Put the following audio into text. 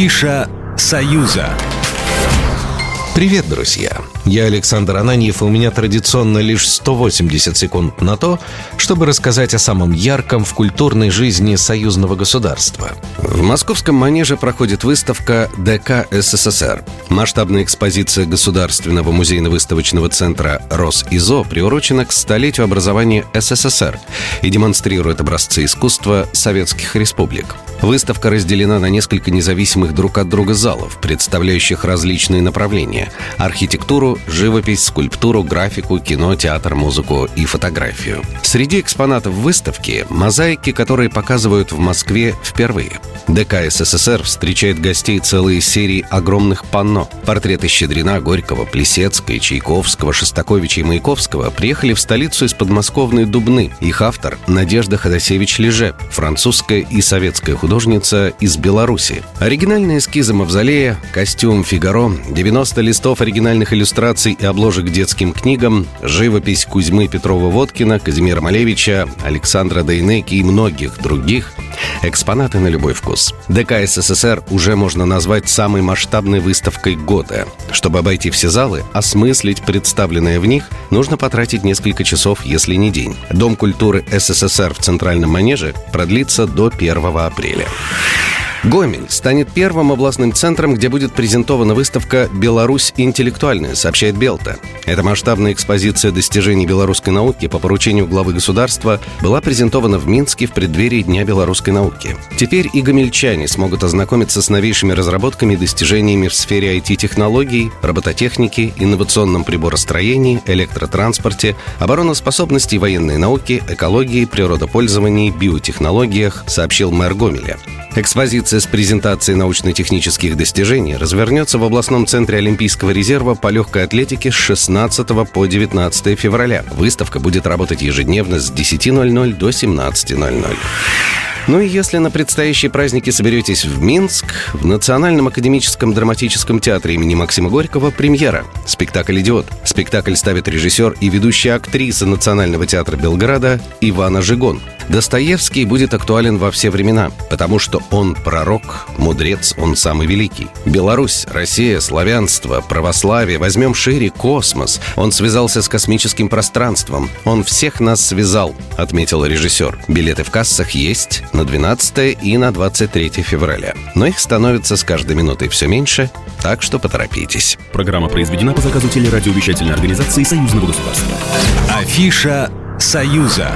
Афиша «Союза». Привет, друзья! Я Александр Ананьев, и у меня традиционно лишь 180 секунд на то, чтобы рассказать о самом ярком в культурной жизни союзного государства. В московском манеже проходит выставка ДК СССР. Масштабная экспозиция Государственного музейно-выставочного центра «Росизо» приурочена к столетию образования СССР и демонстрирует образцы искусства советских республик. Выставка разделена на несколько независимых друг от друга залов, представляющих различные направления – архитектуру, живопись, скульптуру, графику, кино, театр, музыку и фотографию. Среди экспонатов выставки – мозаики, которые показывают в Москве впервые. ДК СССР встречает гостей целые серии огромных панно. Портреты Щедрина, Горького, Плесецкой, Чайковского, Шостаковича и Маяковского приехали в столицу из подмосковной Дубны. Их автор – Надежда Ходосевич Леже, французская и советская художница художница из Беларуси. Оригинальные эскизы мавзолея, костюм Фигаро, 90 листов оригинальных иллюстраций и обложек детским книгам, живопись Кузьмы Петрова-Водкина, Казимира Малевича, Александра Дейнеки и многих других – экспонаты на любой вкус. ДК СССР уже можно назвать самой масштабной выставкой года. Чтобы обойти все залы, осмыслить представленное в них, нужно потратить несколько часов, если не день. Дом культуры СССР в Центральном Манеже продлится до 1 апреля. Гомель станет первым областным центром, где будет презентована выставка «Беларусь интеллектуальная», сообщает Белта. Эта масштабная экспозиция достижений белорусской науки по поручению главы государства была презентована в Минске в преддверии Дня белорусской науки. Теперь и гомельчане смогут ознакомиться с новейшими разработками и достижениями в сфере IT-технологий, робототехники, инновационном приборостроении, электротранспорте, обороноспособности военной науки, экологии, природопользовании, биотехнологиях, сообщил мэр Гомеля. Экспозиция с презентацией научно-технических достижений развернется в областном центре Олимпийского резерва по легкой атлетике с 16 по 19 февраля. Выставка будет работать ежедневно с 10.00 до 17.00. Ну и если на предстоящие праздники соберетесь в Минск, в Национальном академическом драматическом театре имени Максима Горького премьера. Спектакль «Идиот». Спектакль ставит режиссер и ведущая актриса Национального театра Белграда Ивана Жигон. Достоевский будет актуален во все времена, потому что он пророк, мудрец, он самый великий. Беларусь, Россия, славянство, православие, возьмем шире космос. Он связался с космическим пространством. Он всех нас связал, отметил режиссер. Билеты в кассах есть на 12 и на 23 февраля. Но их становится с каждой минутой все меньше, так что поторопитесь. Программа произведена по заказу телерадиовещательной организации Союзного государства. Афиша «Союза».